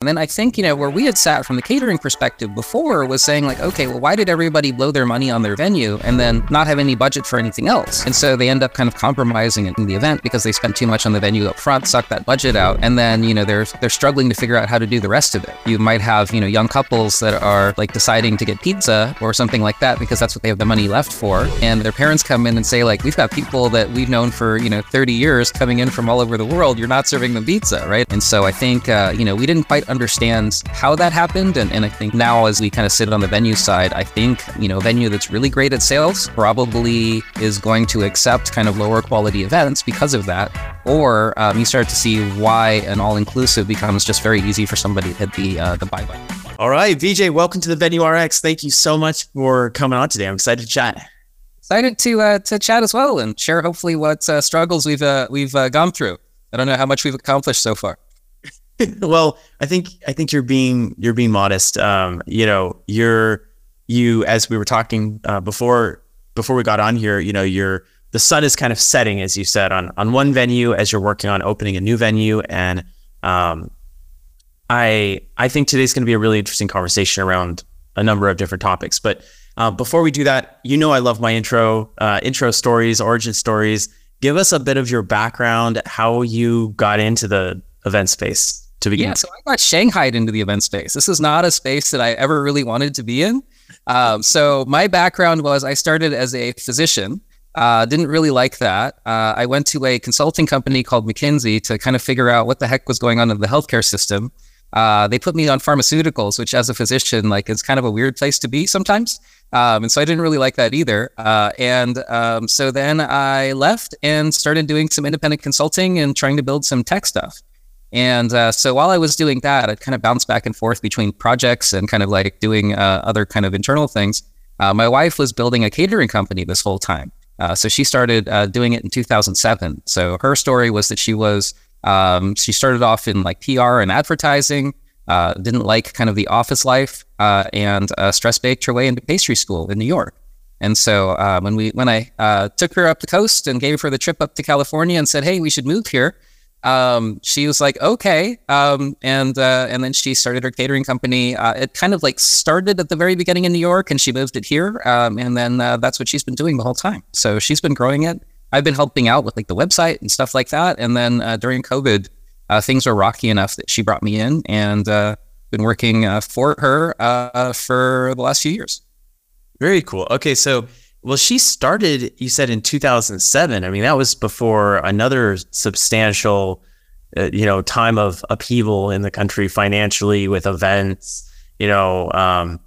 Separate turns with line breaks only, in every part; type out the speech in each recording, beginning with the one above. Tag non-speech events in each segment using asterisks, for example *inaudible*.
And then I think, you know, where we had sat from the catering perspective before was saying, like, okay, well, why did everybody blow their money on their venue and then not have any budget for anything else? And so they end up kind of compromising in the event because they spent too much on the venue up front, suck that budget out, and then, you know, they're they're struggling to figure out how to do the rest of it. You might have, you know, young couples that are like deciding to get pizza or something like that because that's what they have the money left for. And their parents come in and say, like, we've got people that we've known for, you know, 30 years coming in from all over the world. You're not serving them pizza, right? And so I think, uh, you know, we didn't quite understand how that happened. And, and I think now, as we kind of sit on the venue side, I think, you know, a venue that's really great at sales probably is going to accept kind of lower quality events because of that. Or um, you start to see why an all inclusive becomes just very easy for somebody to hit the, uh, the buy button.
All right, Vijay, welcome to the Venue RX. Thank you so much for coming on today. I'm excited to chat.
Excited to uh, to chat as well and share hopefully what uh, struggles we've uh, we've uh, gone through. I don't know how much we've accomplished so far. *laughs*
well, I think I think you're being you're being modest. Um, you know, you're you as we were talking uh, before before we got on here. You know, you're the sun is kind of setting, as you said, on on one venue as you're working on opening a new venue, and um, I I think today's going to be a really interesting conversation around a number of different topics. But uh, before we do that, you know, I love my intro uh, intro stories, origin stories. Give us a bit of your background, how you got into the event space to begin.
Yeah, so I got shanghaied into the event space. This is not a space that I ever really wanted to be in. Um, so my background was I started as a physician. Uh, didn't really like that. Uh, I went to a consulting company called McKinsey to kind of figure out what the heck was going on in the healthcare system. Uh, they put me on pharmaceuticals, which as a physician, like it's kind of a weird place to be sometimes. Um, and so I didn't really like that either. Uh, and um, so then I left and started doing some independent consulting and trying to build some tech stuff. And uh, so while I was doing that, I kind of bounced back and forth between projects and kind of like doing uh, other kind of internal things. Uh, my wife was building a catering company this whole time. Uh, so she started uh, doing it in 2007. So her story was that she was, um, she started off in like PR and advertising, uh, didn't like kind of the office life, and stress baked her way into pastry school in New York. And so when we, when I took her up the coast and gave her the trip up to California and said, "Hey, we should move here," um, she was like, okay. Um, and uh, and then she started her catering company. Uh, it kind of like started at the very beginning in New York, and she moved it here. Um, and then uh, that's what she's been doing the whole time. So she's been growing it. I've been helping out with like the website and stuff like that. And then uh, during COVID, uh, things were rocky enough that she brought me in, and uh, been working uh, for her uh, for the last few years.
Very cool. Okay, so well, she started, you said in 2007. I mean, that was before another substantial, uh, you know, time of upheaval in the country financially with events. You know, um,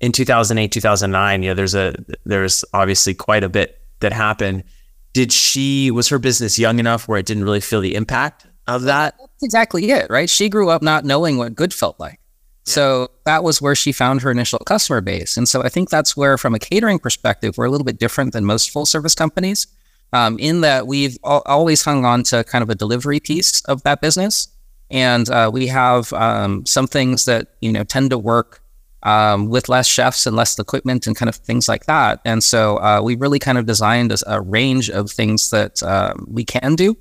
in 2008, 2009, you know, there's a there's obviously quite a bit that happened. Did she was her business young enough where it didn't really feel the impact of that?
That's exactly it, right? She grew up not knowing what good felt like. So that was where she found her initial customer base. And so I think that's where, from a catering perspective, we're a little bit different than most full service companies um, in that we've al- always hung on to kind of a delivery piece of that business. And uh, we have um, some things that, you know, tend to work um, with less chefs and less equipment and kind of things like that. And so uh, we really kind of designed a, a range of things that uh, we can do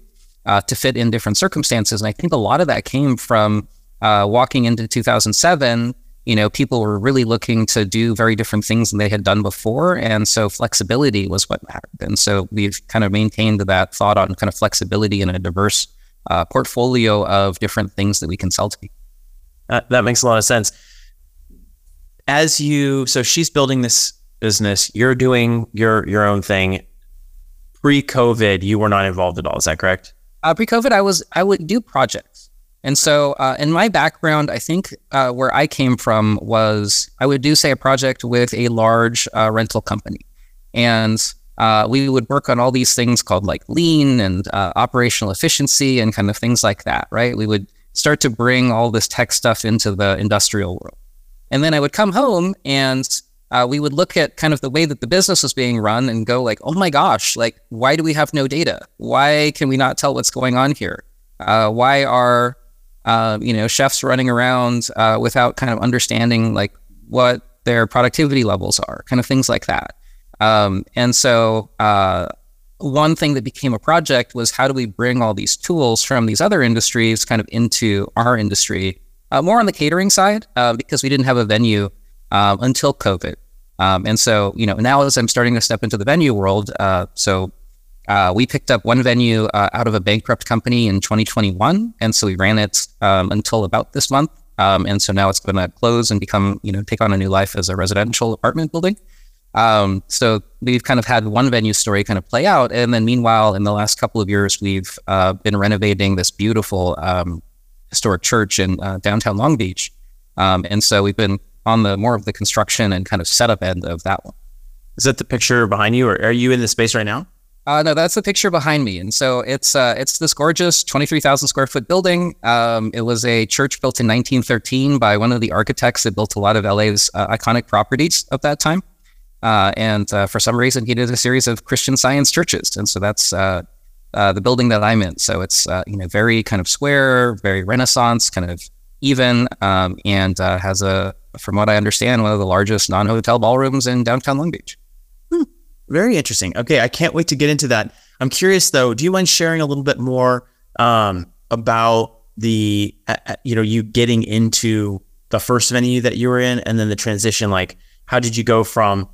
uh, to fit in different circumstances. And I think a lot of that came from uh, walking into 2007, you know, people were really looking to do very different things than they had done before. And so flexibility was what mattered. And so we've kind of maintained that thought on kind of flexibility in a diverse uh, portfolio of different things that we can sell to people.
Uh, that makes a lot of sense. As you, so she's building this business, you're doing your your own thing. Pre-COVID, you were not involved at all. Is that correct?
Uh, pre-COVID, I was I would do projects. And so, uh, in my background, I think uh, where I came from was I would do, say, a project with a large uh, rental company. And uh, we would work on all these things called like lean and uh, operational efficiency and kind of things like that, right? We would start to bring all this tech stuff into the industrial world. And then I would come home and uh, we would look at kind of the way that the business was being run and go like, oh my gosh, like, why do we have no data? Why can we not tell what's going on here? why are uh, you know, chefs running around uh, without kind of understanding like what their productivity levels are, kind of things like that. Um, and so, uh, one thing that became a project was how do we bring all these tools from these other industries kind of into our industry uh, more on the catering side uh, because we didn't have a venue um, until COVID. Um, and so, you know, now as I'm starting to step into the venue world, uh, so uh, we picked up one venue uh, out of a bankrupt company in 2021, and so we ran it um, until about this month. Um, and so now it's going to close and become, you know, take on a new life as a residential apartment building. Um, so we've kind of had one venue story kind of play out, and then meanwhile, in the last couple of years, we've uh, been renovating this beautiful um, historic church in uh, downtown Long Beach, um, and so we've been on the more of the construction and kind of setup end of that one.
Is that the picture behind you, or are you in the space right now?
Uh, no, that's the picture behind me, and so it's uh, it's this gorgeous twenty three thousand square foot building. Um, it was a church built in nineteen thirteen by one of the architects that built a lot of LA's uh, iconic properties of that time. Uh, and uh, for some reason, he did a series of Christian Science churches, and so that's uh, the building that I'm in. So it's you know very kind of square, very Renaissance, kind of even, um, and has a, from what I understand, one of the largest non-hotel ballrooms in downtown Long Beach.
Very interesting. Okay, I can't wait to get into that. I'm curious though. Do you mind sharing a little bit more um, about the uh, uh, you know you getting into the first venue that you were in, and then the transition? Like, how did you go from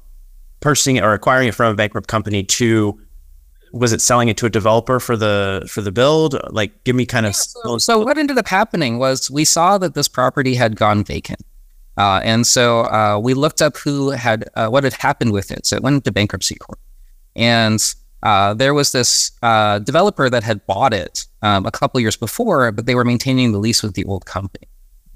purchasing or acquiring it from a bankrupt company to was it selling it to a developer for the for the build? Like, give me kind of.
So, so, what ended up happening was we saw that this property had gone vacant. Uh, and so uh, we looked up who had uh, what had happened with it. So it went into bankruptcy court, and uh, there was this uh, developer that had bought it um, a couple years before, but they were maintaining the lease with the old company.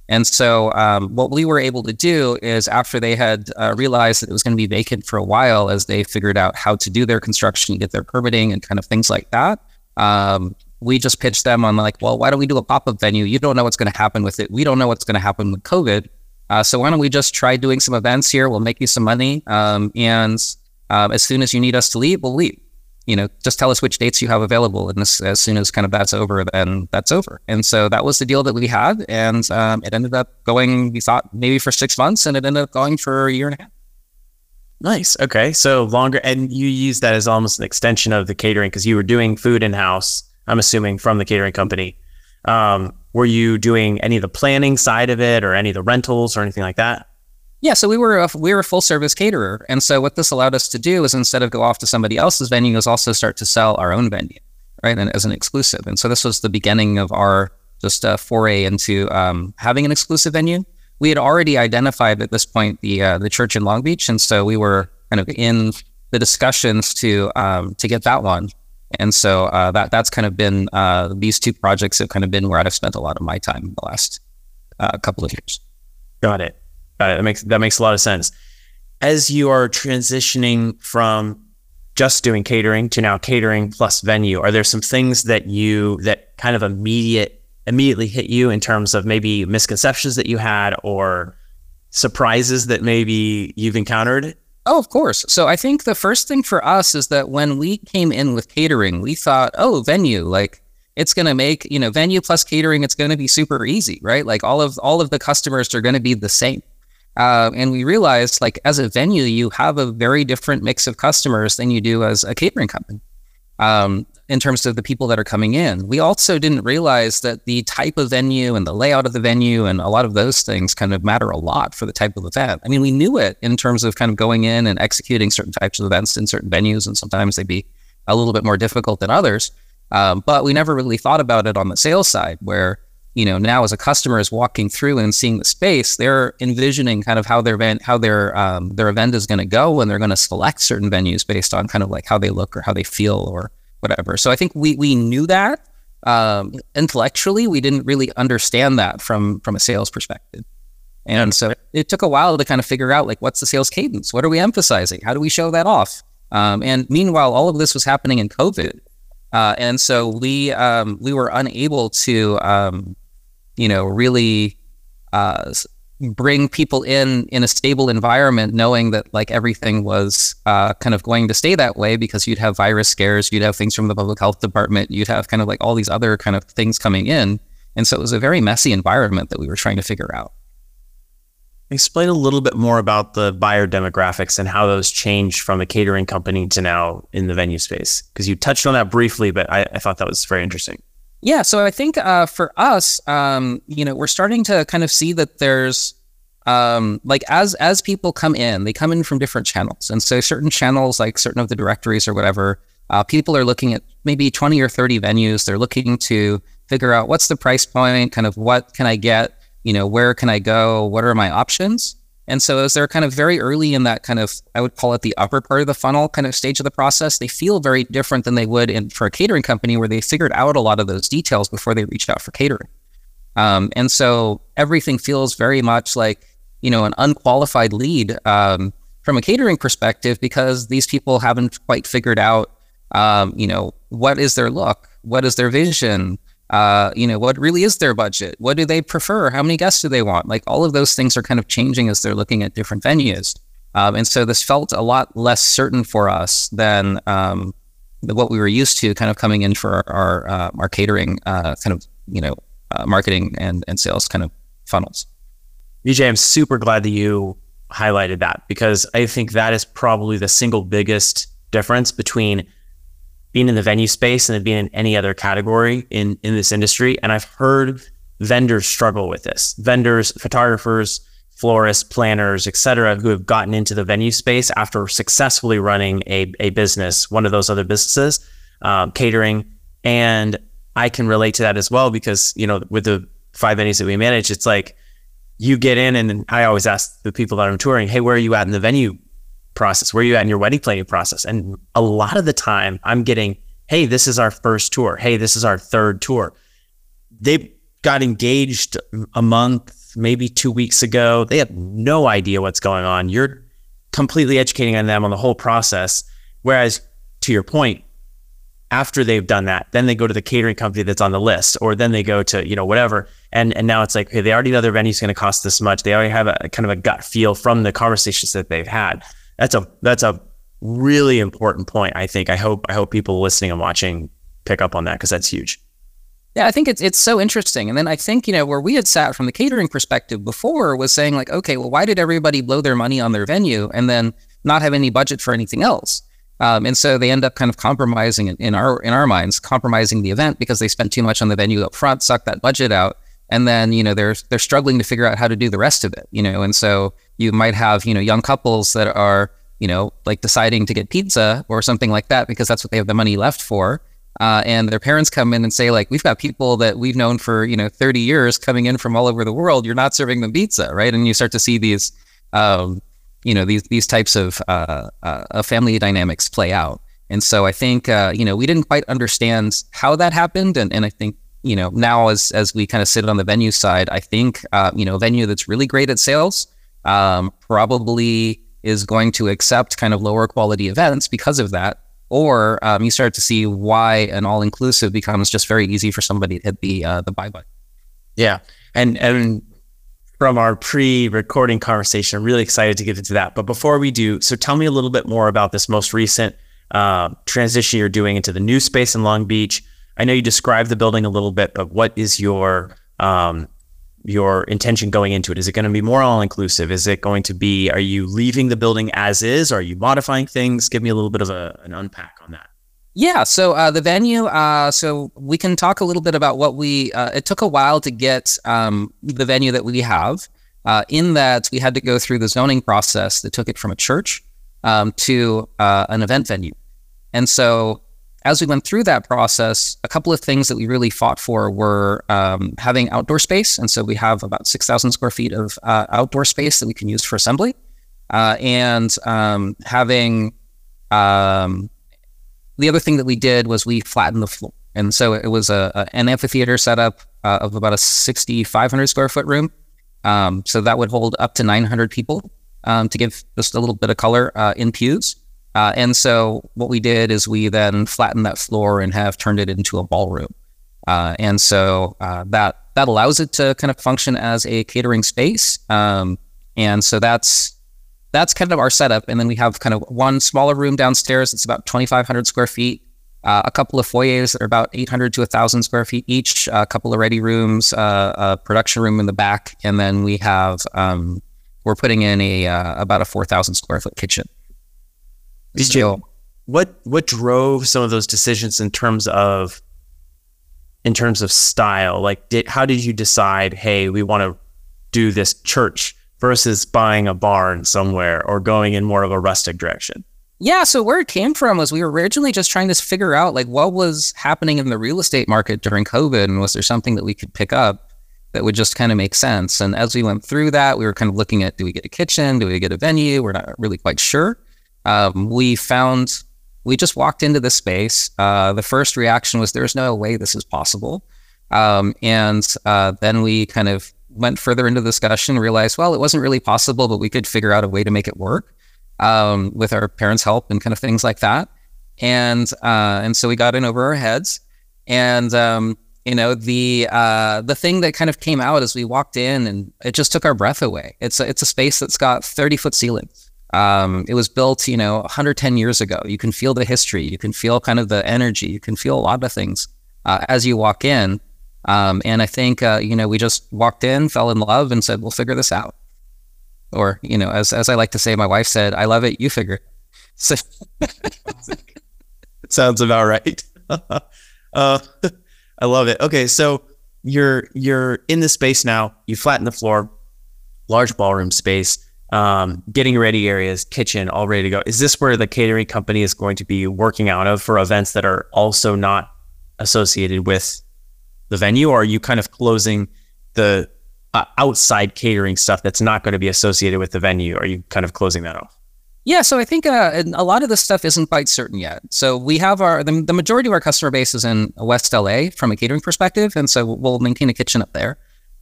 And so um, what we were able to do is after they had uh, realized that it was going to be vacant for a while, as they figured out how to do their construction, get their permitting, and kind of things like that. Um, we just pitched them on like, well, why don't we do a pop up venue? You don't know what's going to happen with it. We don't know what's going to happen with COVID uh, so why don't we just try doing some events here? We'll make you some money, um, and um, as soon as you need us to leave, we'll leave. You know, just tell us which dates you have available, and as, as soon as kind of that's over, then that's over. And so that was the deal that we had, and um, it ended up going. We thought maybe for six months, and it ended up going for a year and a half.
Nice. Okay, so longer, and you use that as almost an extension of the catering because you were doing food in house. I'm assuming from the catering company. Um, were you doing any of the planning side of it or any of the rentals or anything like that?
Yeah, so we were a, we were a full service caterer, and so what this allowed us to do is instead of go off to somebody else's venue, is also start to sell our own venue, right, and as an exclusive. And so this was the beginning of our just a foray into um, having an exclusive venue. We had already identified at this point the uh, the church in Long Beach, and so we were kind of in the discussions to um, to get that one. And so uh, that that's kind of been uh, these two projects have kind of been where I've spent a lot of my time in the last uh, couple of years.
Got it. Got it. That makes that makes a lot of sense. As you are transitioning from just doing catering to now catering plus venue, are there some things that you that kind of immediate immediately hit you in terms of maybe misconceptions that you had or surprises that maybe you've encountered
Oh, of course. So I think the first thing for us is that when we came in with catering, we thought, oh, venue, like it's going to make, you know, venue plus catering, it's going to be super easy, right? Like all of all of the customers are going to be the same. Uh, and we realized like as a venue, you have a very different mix of customers than you do as a catering company. Um, in terms of the people that are coming in. We also didn't realize that the type of venue and the layout of the venue and a lot of those things kind of matter a lot for the type of event. I mean, we knew it in terms of kind of going in and executing certain types of events in certain venues, and sometimes they'd be a little bit more difficult than others. Um, but we never really thought about it on the sales side, where you know now as a customer is walking through and seeing the space, they're envisioning kind of how their event how their um, their event is going to go, and they're going to select certain venues based on kind of like how they look or how they feel or whatever. So I think we we knew that um, intellectually. We didn't really understand that from from a sales perspective. And so it took a while to kind of figure out like what's the sales cadence? What are we emphasizing? How do we show that off? Um, and meanwhile, all of this was happening in COVID, uh, and so we um, we were unable to um, you know really uh, bring people in in a stable environment, knowing that like everything was uh, kind of going to stay that way because you'd have virus scares, you'd have things from the public health department, you'd have kind of like all these other kind of things coming in, and so it was a very messy environment that we were trying to figure out.
Explain a little bit more about the buyer demographics and how those changed from the catering company to now in the venue space, because you touched on that briefly, but I, I thought that was very interesting.
Yeah, so I think uh, for us, um, you know, we're starting to kind of see that there's um, like as as people come in, they come in from different channels, and so certain channels, like certain of the directories or whatever, uh, people are looking at maybe twenty or thirty venues. They're looking to figure out what's the price point, kind of what can I get, you know, where can I go, what are my options, and so as they're kind of very early in that kind of, I would call it the upper part of the funnel kind of stage of the process, they feel very different than they would in for a catering company where they figured out a lot of those details before they reached out for catering. Um, and so everything feels very much like, you know, an unqualified lead um, from a catering perspective because these people haven't quite figured out, um, you know, what is their look, what is their vision, uh, you know, what really is their budget? What do they prefer? How many guests do they want? Like all of those things are kind of changing as they're looking at different venues. Um, and so this felt a lot less certain for us than um, what we were used to kind of coming in for our, our, uh, our catering uh, kind of, you know, uh, marketing and, and sales kind of funnels.
Vijay, I'm super glad that you highlighted that because I think that is probably the single biggest difference between being in the venue space and being in any other category in in this industry. And I've heard vendors struggle with this. Vendors, photographers, florists, planners, etc., who have gotten into the venue space after successfully running a, a business, one of those other businesses, um, catering. And I can relate to that as well because, you know, with the five venues that we manage, it's like you get in and I always ask the people that I'm touring, hey, where are you at in the venue process? Where are you at in your wedding planning process? And a lot of the time I'm getting, hey, this is our first tour. Hey, this is our third tour. They got engaged a month, maybe two weeks ago. They have no idea what's going on. You're completely educating on them on the whole process. Whereas to your point, after they've done that, then they go to the catering company that's on the list, or then they go to, you know, whatever. And and now it's like, hey, they already know their venue's going to cost this much. They already have a kind of a gut feel from the conversations that they've had that's a that's a really important point. I think. I hope I hope people listening and watching pick up on that because that's huge.
Yeah, I think it's it's so interesting. And then I think, you know, where we had sat from the catering perspective before was saying like, okay, well, why did everybody blow their money on their venue and then not have any budget for anything else? Um, and so they end up kind of compromising in our in our minds, compromising the event because they spent too much on the venue up front, sucked that budget out, and then you know they're they're struggling to figure out how to do the rest of it. You know, and so you might have you know young couples that are you know like deciding to get pizza or something like that because that's what they have the money left for. Uh, and their parents come in and say like we've got people that we've known for you know 30 years coming in from all over the world. You're not serving them pizza right? And you start to see these um, you know these these types of uh, uh, family dynamics play out. And so i think uh, you know we didn't quite understand how that happened. And, and i think you know now as as we kind of sit on the venue side i think uh, you know a venue that's really great at sales um, probably is going to accept kind of lower quality events because of that. Or um, you start to see why an all inclusive becomes just very easy for somebody to hit the uh, the buy button.
Yeah, and and from our pre-recording conversation, I'm really excited to get into that. But before we do, so tell me a little bit more about this most recent uh, transition you're doing into the new space in Long Beach. I know you described the building a little bit, but what is your um, your intention going into it? Is it going to be more all inclusive? Is it going to be, are you leaving the building as is? Are you modifying things? Give me a little bit of a, an unpack on that.
Yeah, so uh, the venue, uh, so we can talk a little bit about what we, uh, it took a while to get um, the venue that we have, uh, in that we had to go through the zoning process that took it from a church um, to uh, an event venue. And so as we went through that process, a couple of things that we really fought for were um, having outdoor space. And so we have about 6,000 square feet of uh, outdoor space that we can use for assembly. Uh, and um, having um, the other thing that we did was we flattened the floor. And so it was a, a an amphitheater setup uh, of about a 6,500 square foot room. Um, so that would hold up to 900 people um, to give just a little bit of color uh, in pews. Uh, and so what we did is we then flattened that floor and have turned it into a ballroom. Uh, and so uh, that that allows it to kind of function as a catering space. Um, and so that's that's kind of our setup. And then we have kind of one smaller room downstairs. It's about 2,500 square feet. Uh, a couple of foyers that are about 800 to 1,000 square feet each. a couple of ready rooms, uh, a production room in the back, and then we have um, we're putting in a uh, about a 4,000 square foot kitchen.
What what drove some of those decisions in terms of in terms of style? Like, did how did you decide? Hey, we want to do this church versus buying a barn somewhere or going in more of a rustic direction?
Yeah, so where it came from was we were originally just trying to figure out like what was happening in the real estate market during COVID and was there something that we could pick up that would just kind of make sense. And as we went through that, we were kind of looking at do we get a kitchen? Do we get a venue? We're not really quite sure. Um, we found we just walked into the space. Uh, the first reaction was there's no way this is possible. Um, and uh, then we kind of went further into the discussion, realized, well, it wasn't really possible, but we could figure out a way to make it work um, with our parents' help and kind of things like that. And uh, and so we got in over our heads. And um, you know the uh, the thing that kind of came out as we walked in, and it just took our breath away. It's a, it's a space that's got 30 foot ceilings. Um, it was built, you know, 110 years ago. You can feel the history. You can feel kind of the energy. You can feel a lot of things uh, as you walk in. Um, and I think, uh, you know, we just walked in, fell in love, and said, "We'll figure this out." Or, you know, as as I like to say, my wife said, "I love it. You figure." *laughs* So *laughs*
sounds about right. *laughs* uh, I love it. Okay, so you're you're in the space now. You flatten the floor, large ballroom space um, getting ready areas, kitchen, all ready to go. Is this where the catering company is going to be working out of for events that are also not associated with the venue? Or are you kind of closing the uh, outside catering stuff that's not going to be associated with the venue? Are you kind of closing that off?
Yeah, so I think uh, a lot of this stuff isn't quite certain yet. So we have our the, the majority of our customer base is in West LA from a catering perspective, and so we'll maintain a kitchen up there.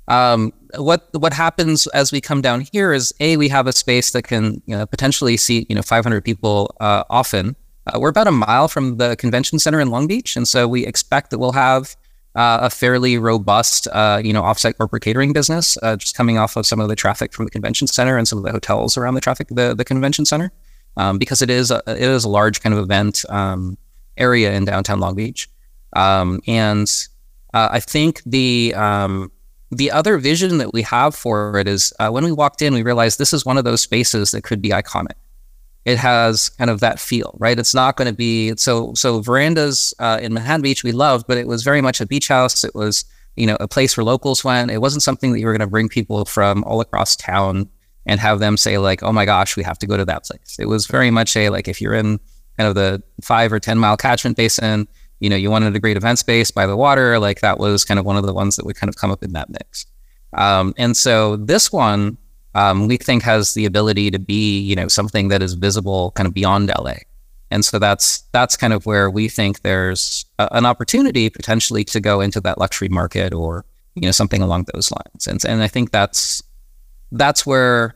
Um, what what happens as we come down here is a we have a space that can you know, potentially seat you know 500 people uh, often. Uh, we're about a mile from the convention center in Long Beach, and so we expect that we'll have uh, a fairly robust uh, you know offsite corporate catering business uh, just coming off of some of the traffic from the convention center and some of the hotels around the traffic the, the convention center um, because it is a, it is a large kind of event um, area in downtown Long Beach, um, and uh, I think the um, the other vision that we have for it is uh, when we walked in, we realized this is one of those spaces that could be iconic. It has kind of that feel, right? It's not going to be so. So verandas uh, in Manhattan Beach we loved, but it was very much a beach house. It was you know a place where locals went. It wasn't something that you were going to bring people from all across town and have them say like, "Oh my gosh, we have to go to that place." It was very much a like if you're in kind of the five or ten mile catchment basin, you know, you wanted a great event space by the water, like that was kind of one of the ones that would kind of come up in that mix. Um, and so this one, um, we think has the ability to be, you know, something that is visible kind of beyond LA. And so that's that's kind of where we think there's a, an opportunity potentially to go into that luxury market or you know something along those lines. And and I think that's that's where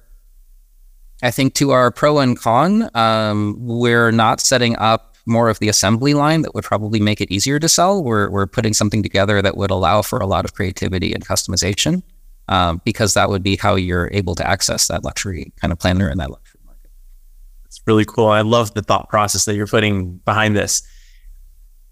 I think to our pro and con, um, we're not setting up more of the assembly line that would probably make it easier to sell. We're, we're putting something together that would allow for a lot of creativity and customization um, because that would be how you're able to access that luxury kind of planner in that luxury market.
It's really cool. I love the thought process that you're putting behind this.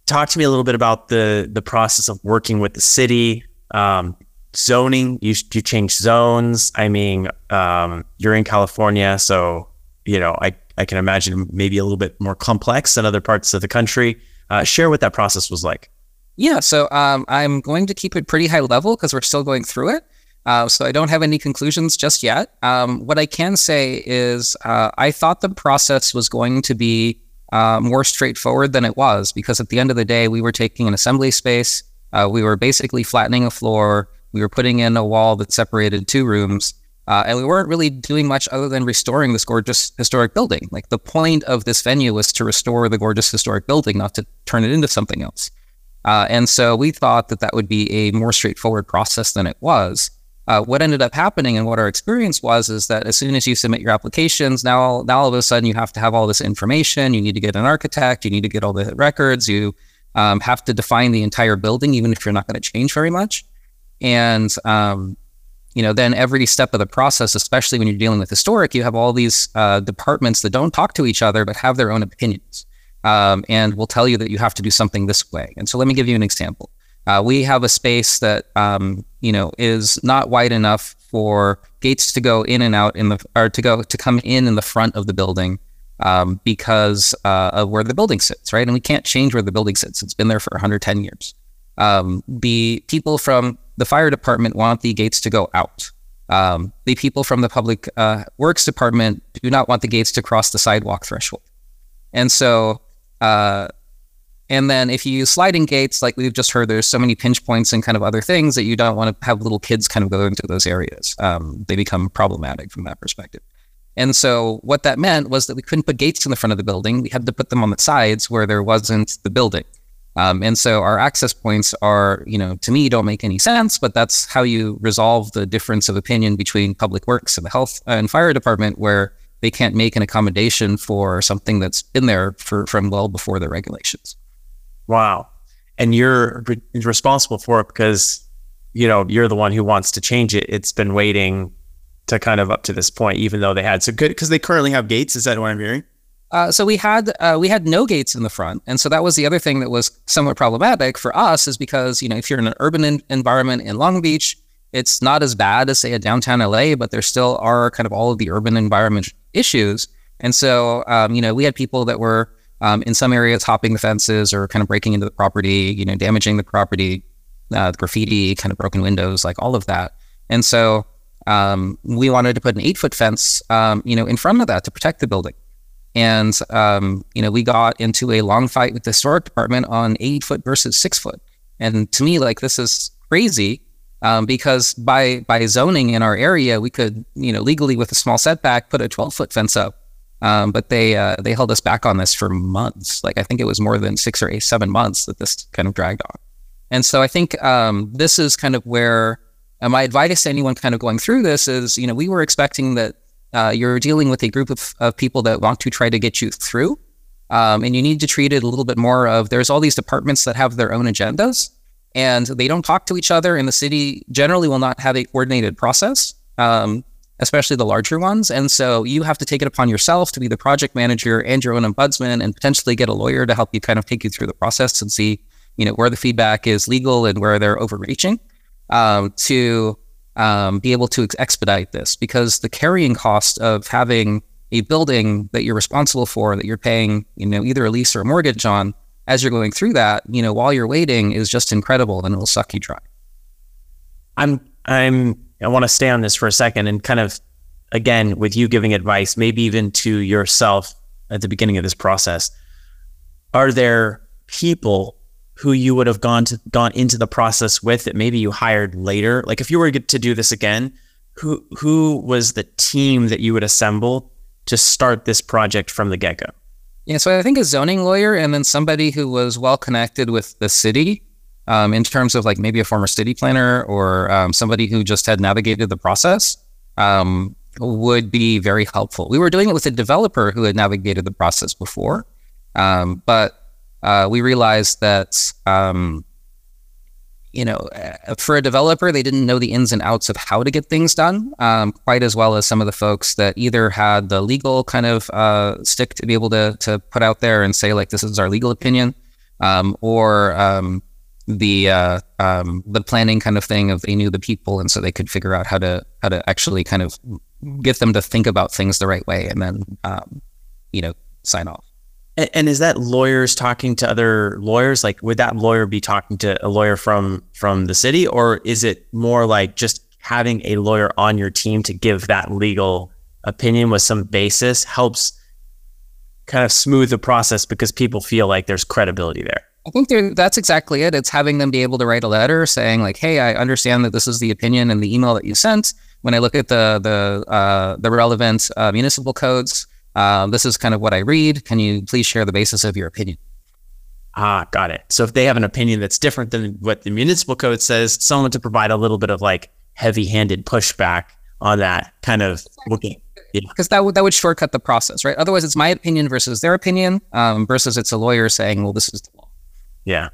Talk to me a little bit about the the process of working with the city, um, zoning. You you change zones. I mean, um, you're in California, so you know I I can imagine maybe a little bit more complex than other parts of the country. Uh, share what that process was like.
Yeah, so um, I'm going to keep it pretty high level because we're still going through it. Uh, so I don't have any conclusions just yet. Um, what I can say is uh, I thought the process was going to be uh, more straightforward than it was because at the end of the day, we were taking an assembly space. Uh, we were basically flattening a floor. We were putting in a wall that separated two rooms. Uh, and we weren't really doing much other than restoring this gorgeous historic building. Like the point of this venue was to restore the gorgeous historic building, not to turn it into something else. Uh, and so we thought that that would be a more straightforward process than it was. Uh, what ended up happening and what our experience was is that as soon as you submit your applications, now, now all of a sudden you have to have all this information. You need to get an architect. You need to get all the records. You um, have to define the entire building, even if you're not going to change very much. And um, you know, then every step of the process, especially when you're dealing with historic, you have all these uh, departments that don't talk to each other but have their own opinions, um, and will tell you that you have to do something this way. And so, let me give you an example. Uh, we have a space that um, you know is not wide enough for gates to go in and out in the or to go to come in in the front of the building um, because uh, of where the building sits, right? And we can't change where the building sits. It's been there for 110 years. Um, the people from the fire department want the gates to go out. Um, the people from the public uh, works department do not want the gates to cross the sidewalk threshold. And so, uh, and then if you use sliding gates, like we've just heard, there's so many pinch points and kind of other things that you don't want to have little kids kind of go into those areas. Um, they become problematic from that perspective. And so what that meant was that we couldn't put gates in the front of the building. We had to put them on the sides where there wasn't the building. Um, and so our access points are, you know, to me don't make any sense, but that's how you resolve the difference of opinion between public works and the health and fire department, where they can't make an accommodation for something that's been there for from well before the regulations.
Wow. And you're re- responsible for it because, you know, you're the one who wants to change it. It's been waiting to kind of up to this point, even though they had so good because they currently have gates. Is that what I'm hearing?
Uh, so we had uh, we had no gates in the front, and so that was the other thing that was somewhat problematic for us, is because you know if you're in an urban in- environment in Long Beach, it's not as bad as say a downtown LA, but there still are kind of all of the urban environment issues, and so um, you know we had people that were um, in some areas hopping the fences or kind of breaking into the property, you know, damaging the property, uh, the graffiti, kind of broken windows, like all of that, and so um, we wanted to put an eight foot fence, um, you know, in front of that to protect the building. And, um, you know, we got into a long fight with the historic department on eight foot versus six foot. And to me, like, this is crazy um, because by, by zoning in our area, we could, you know, legally with a small setback, put a 12 foot fence up. Um, but they, uh, they held us back on this for months. Like, I think it was more than six or eight, seven months that this kind of dragged on. And so I think um, this is kind of where uh, my advice to anyone kind of going through this is, you know, we were expecting that uh, you're dealing with a group of, of people that want to try to get you through. Um, and you need to treat it a little bit more of there's all these departments that have their own agendas and they don't talk to each other. And the city generally will not have a coordinated process, um, especially the larger ones. And so you have to take it upon yourself to be the project manager and your own ombudsman and potentially get a lawyer to help you kind of take you through the process and see, you know, where the feedback is legal and where they're overreaching um, to um, be able to ex- expedite this because the carrying cost of having a building that you're responsible for that you're paying, you know, either a lease or a mortgage on as you're going through that, you know, while you're waiting is just incredible and it'll suck you dry.
I'm I'm I want to stay on this for a second and kind of again with you giving advice, maybe even to yourself at the beginning of this process. Are there people who you would have gone to gone into the process with that maybe you hired later? Like if you were to do this again, who who was the team that you would assemble to start this project from the get go?
Yeah, so I think a zoning lawyer and then somebody who was well connected with the city um, in terms of like maybe a former city planner or um, somebody who just had navigated the process um, would be very helpful. We were doing it with a developer who had navigated the process before, um, but uh, we realized that um, you know uh, for a developer they didn't know the ins and outs of how to get things done um, quite as well as some of the folks that either had the legal kind of uh, stick to be able to to put out there and say like this is our legal opinion um, or um, the uh, um, the planning kind of thing of they knew the people and so they could figure out how to how to actually kind of get them to think about things the right way and then um, you know sign off
and, and, is that lawyers talking to other lawyers? Like, would that lawyer be talking to a lawyer from from the city, or is it more like just having a lawyer on your team to give that legal opinion with some basis helps kind of smooth the process because people feel like there's credibility there?
I think that's exactly it. It's having them be able to write a letter saying like, "Hey, I understand that this is the opinion in the email that you sent. When I look at the the uh, the relevant uh, municipal codes." Um, this is kind of what I read. Can you please share the basis of your opinion?
Ah, got it. So if they have an opinion that's different than what the municipal code says, someone to provide a little bit of like heavy-handed pushback on that kind of looking.
Because that would that would shortcut the process, right? Otherwise, it's my opinion versus their opinion, um, versus it's a lawyer saying, "Well, this is the law."
Yeah,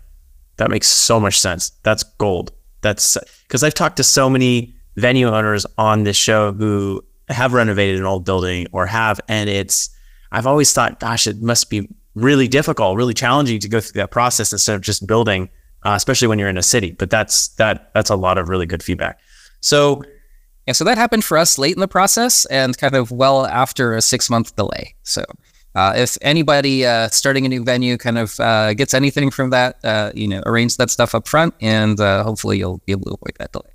that makes so much sense. That's gold. That's because I've talked to so many venue owners on this show who have renovated an old building or have, and it's I've always thought, gosh, it must be really difficult, really challenging to go through that process instead of just building, uh, especially when you're in a city. But that's that that's a lot of really good feedback. So
yeah, so that happened for us late in the process and kind of well after a six month delay. So uh, if anybody uh, starting a new venue kind of uh, gets anything from that, uh, you know, arrange that stuff up front, and uh, hopefully you'll be able to avoid that delay.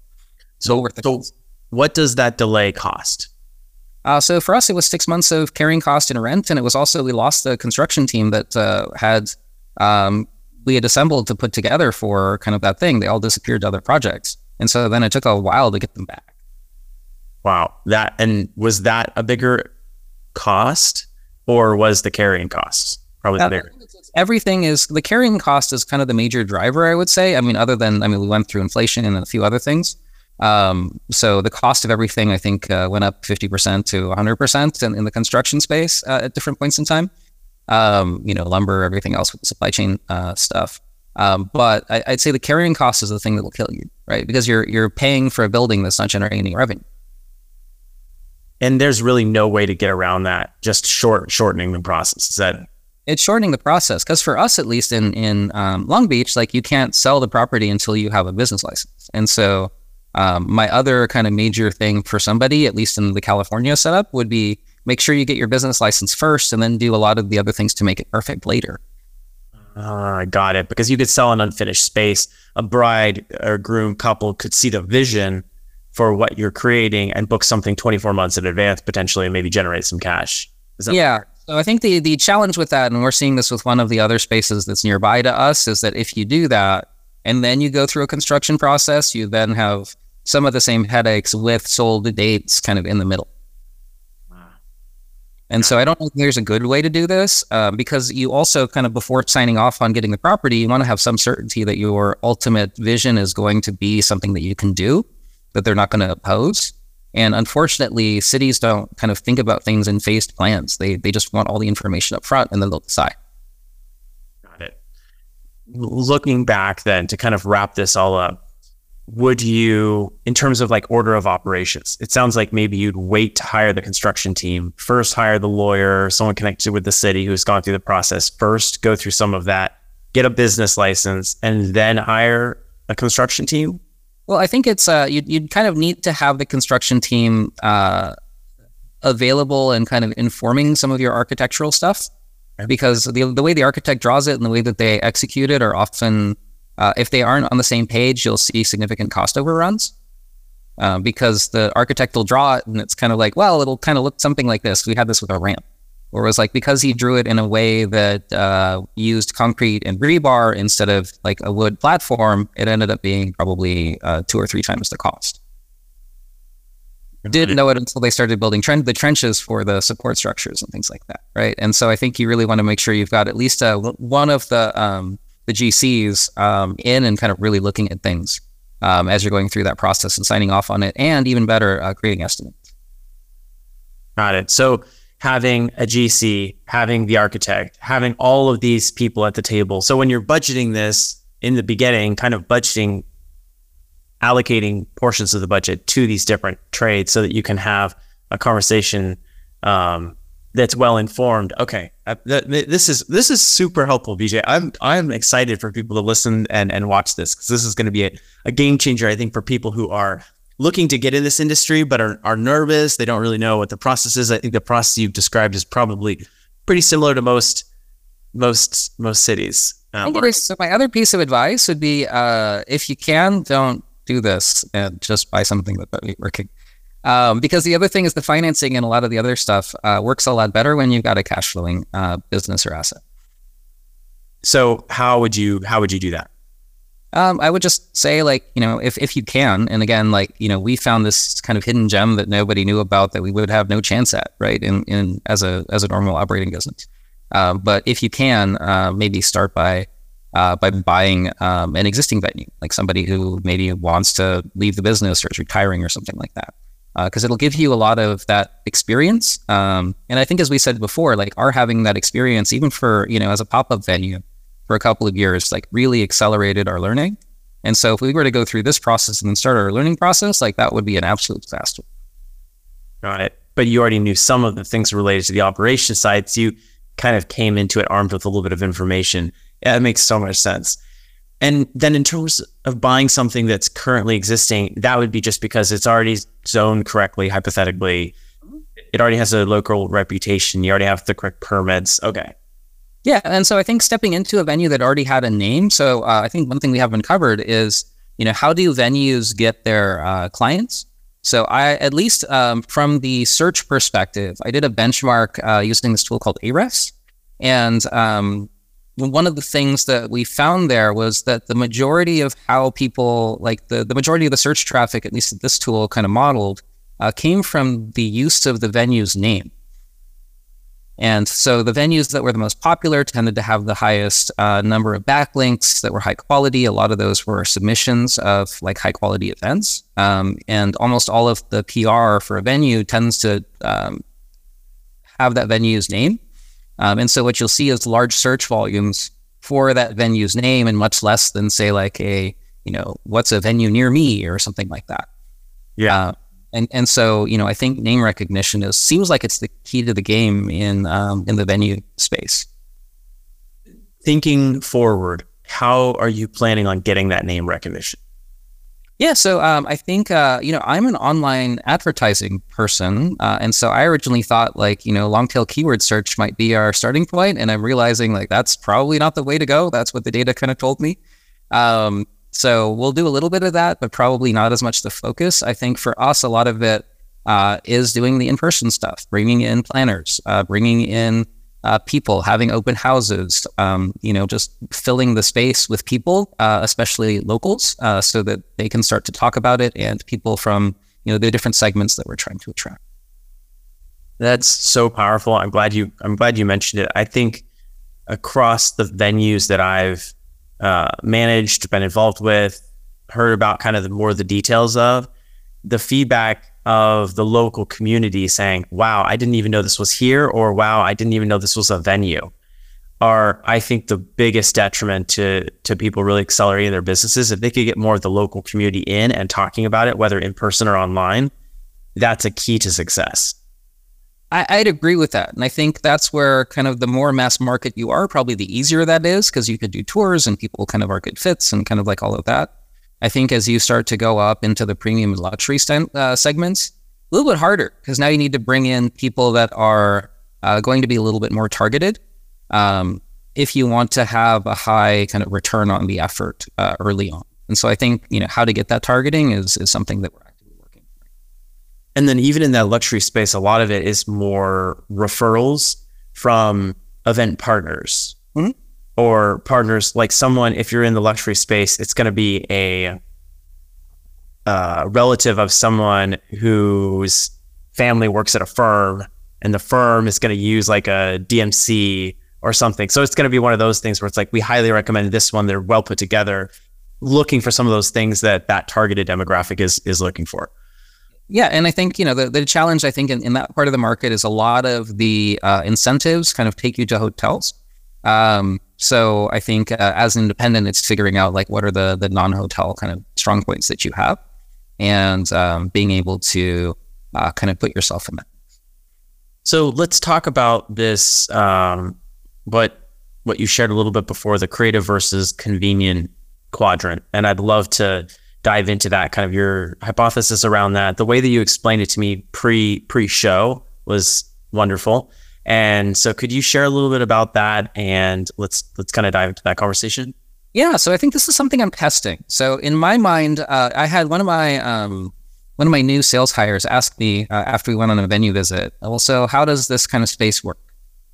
So, worth so what does that delay cost?
Uh, so for us, it was six months of carrying cost and rent, and it was also we lost the construction team that had um, we had assembled to put together for kind of that thing. They all disappeared to other projects, and so then it took a while to get them back.
Wow, that and was that a bigger cost? or was the carrying costs probably uh, bigger?
Everything is the carrying cost is kind of the major driver, I would say. I mean, other than I mean, we went through inflation and a few other things. Um, so the cost of everything, I think, uh, went up 50% to 100% in, in the construction space uh, at different points in time. Um, you know, lumber, everything else with the supply chain uh, stuff. Um, but I, would say the carrying cost is the thing that will kill you, right? Because you're you're paying for a building that's not generating any revenue
and there's really no way to get around that just short shortening the process is that
it's shortening the process because for us at least in in um, long beach like you can't sell the property until you have a business license and so um, my other kind of major thing for somebody at least in the california setup would be make sure you get your business license first and then do a lot of the other things to make it perfect later
uh, I got it. Because you could sell an unfinished space. A bride or groom couple could see the vision for what you're creating and book something 24 months in advance potentially and maybe generate some cash.
yeah. So I think the the challenge with that, and we're seeing this with one of the other spaces that's nearby to us, is that if you do that and then you go through a construction process, you then have some of the same headaches with sold dates kind of in the middle. And so I don't think there's a good way to do this um, because you also kind of before signing off on getting the property, you want to have some certainty that your ultimate vision is going to be something that you can do that they're not going to oppose. And unfortunately, cities don't kind of think about things in phased plans. They they just want all the information up front and then they'll decide.
Got it. Looking back then to kind of wrap this all up, would you, in terms of like order of operations, it sounds like maybe you'd wait to hire the construction team, first hire the lawyer, someone connected with the city who's gone through the process, first go through some of that, get a business license, and then hire a construction team?
Well, I think it's uh, you'd, you'd kind of need to have the construction team uh, available and kind of informing some of your architectural stuff, because the the way the architect draws it and the way that they execute it are often, uh, if they aren't on the same page, you'll see significant cost overruns. Uh, because the architect will draw it and it's kind of like, well, it'll kind of look something like this. We had this with a ramp or it was like because he drew it in a way that uh, used concrete and rebar instead of like a wood platform, it ended up being probably uh, two or three times the cost. Didn't know it until they started building the trenches for the support structures and things like that, right? And so I think you really want to make sure you've got at least uh, one of the um, the GCs um, in and kind of really looking at things um, as you're going through that process and signing off on it, and even better, uh, creating estimates.
Got it. So having a GC, having the architect, having all of these people at the table. So when you're budgeting this in the beginning, kind of budgeting, allocating portions of the budget to these different trades so that you can have a conversation um, that's well informed. Okay, uh, th- this is this is super helpful, Vijay. I'm I'm excited for people to listen and and watch this because this is going to be a, a game changer. I think for people who are looking to get in this industry but are, are nervous. They don't really know what the process is. I think the process you've described is probably pretty similar to most most most cities.
Um, so my other piece of advice would be uh, if you can, don't do this and just buy something that's working. Um, because the other thing is the financing and a lot of the other stuff uh, works a lot better when you've got a cash flowing uh, business or asset.
So how would you how would you do that?
Um, I would just say, like, you know, if, if you can, and again, like, you know, we found this kind of hidden gem that nobody knew about that we would have no chance at, right? In, in as a as a normal operating business. Um, but if you can, uh, maybe start by uh, by buying um, an existing venue, like somebody who maybe wants to leave the business or is retiring or something like that, because uh, it'll give you a lot of that experience. Um, and I think, as we said before, like our having that experience, even for you know, as a pop up venue for a couple of years, like really accelerated our learning. And so if we were to go through this process and then start our learning process, like that would be an absolute disaster.
Got it. But you already knew some of the things related to the operation side. So you kind of came into it armed with a little bit of information. Yeah, it makes so much sense. And then in terms of buying something that's currently existing, that would be just because it's already zoned correctly, hypothetically. it already has a local reputation. You already have the correct permits. Okay.
Yeah, and so I think stepping into a venue that already had a name. So uh, I think one thing we haven't covered is you know how do venues get their uh, clients? So I at least um, from the search perspective, I did a benchmark uh, using this tool called Ahrefs, and um, one of the things that we found there was that the majority of how people like the, the majority of the search traffic, at least this tool kind of modeled, uh, came from the use of the venue's name. And so the venues that were the most popular tended to have the highest uh, number of backlinks that were high quality. A lot of those were submissions of like high quality events. Um, and almost all of the PR for a venue tends to um, have that venue's name. Um, and so what you'll see is large search volumes for that venue's name and much less than say like a, you know, what's a venue near me or something like that.
Yeah. Uh,
and and so you know I think name recognition is seems like it's the key to the game in um, in the venue space.
Thinking forward, how are you planning on getting that name recognition?
Yeah, so um, I think uh, you know I'm an online advertising person, uh, and so I originally thought like you know long tail keyword search might be our starting point, and I'm realizing like that's probably not the way to go. That's what the data kind of told me. Um, so we'll do a little bit of that, but probably not as much the focus. I think for us, a lot of it uh, is doing the in-person stuff, bringing in planners, uh, bringing in uh, people, having open houses, um, you know, just filling the space with people, uh, especially locals, uh, so that they can start to talk about it and people from, you know, the different segments that we're trying to attract.
That's so powerful. I'm glad you, I'm glad you mentioned it. I think across the venues that I've uh, managed, been involved with, heard about kind of the more the details of the feedback of the local community saying, wow, I didn't even know this was here, or wow, I didn't even know this was a venue, are, I think, the biggest detriment to, to people really accelerating their businesses. If they could get more of the local community in and talking about it, whether in person or online, that's a key to success.
I, would agree with that. And I think that's where kind of the more mass market you are, probably the easier that is because you could do tours and people kind of are good fits and kind of like all of that. I think as you start to go up into the premium and luxury st- uh, segments, a little bit harder because now you need to bring in people that are uh, going to be a little bit more targeted um, if you want to have a high kind of return on the effort uh, early on. And so I think you know how to get that targeting is is something that we're actively working. For.
and then even in that luxury space, a lot of it is more referrals from event partners mm-hmm. Or partners like someone, if you're in the luxury space, it's going to be a uh, relative of someone whose family works at a firm and the firm is going to use like a DMC or something. So it's going to be one of those things where it's like, we highly recommend this one. They're well put together, looking for some of those things that that targeted demographic is, is looking for.
Yeah, and I think you know the, the challenge I think in, in that part of the market is a lot of the uh, incentives kind of take you to hotels. Um, so I think uh, as an independent, it's figuring out like what are the the non hotel kind of strong points that you have, and um, being able to uh, kind of put yourself in that.
So let's talk about this. Um, what what you shared a little bit before the creative versus convenient quadrant, and I'd love to dive into that kind of your hypothesis around that. The way that you explained it to me pre pre show was wonderful. And so could you share a little bit about that and let's let's kind of dive into that conversation?
Yeah, so I think this is something I'm testing. So in my mind, uh, I had one of my um, one of my new sales hires ask me uh, after we went on a venue visit, well, so how does this kind of space work?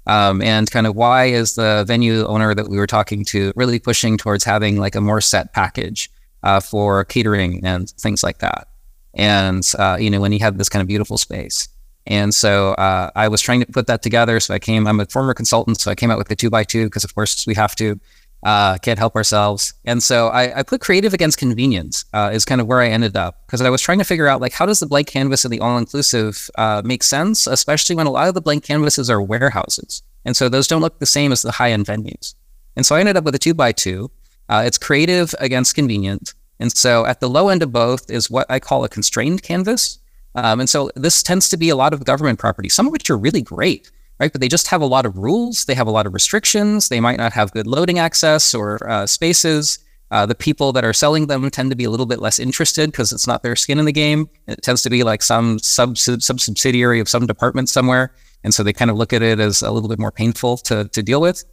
Um, and kind of why is the venue owner that we were talking to really pushing towards having like a more set package? uh, for catering and things like that. And, uh, you know, when he had this kind of beautiful space. And so uh, I was trying to put that together. So I came, I'm a former consultant. So I came out with the two by two because, of course, we have to, uh, can't help ourselves. And so I, I put creative against convenience uh, is kind of where I ended up because I was trying to figure out like, how does the blank canvas and the all inclusive uh, make sense, especially when a lot of the blank canvases are warehouses. And so those don't look the same as the high end venues. And so I ended up with a two by two uh, it's creative against convenient. And so at the low end of both is what I call a constrained canvas. Um, and so this tends to be a lot of government property, some of which are really great, right? But they just have a lot of rules. They have a lot of restrictions. They might not have good loading access or uh, spaces. Uh, the people that are selling them tend to be a little bit less interested because it's not their skin in the game. It tends to be like some sub sub subsidiary of some department somewhere, and so they kind of look at it as a little bit more painful to to deal with.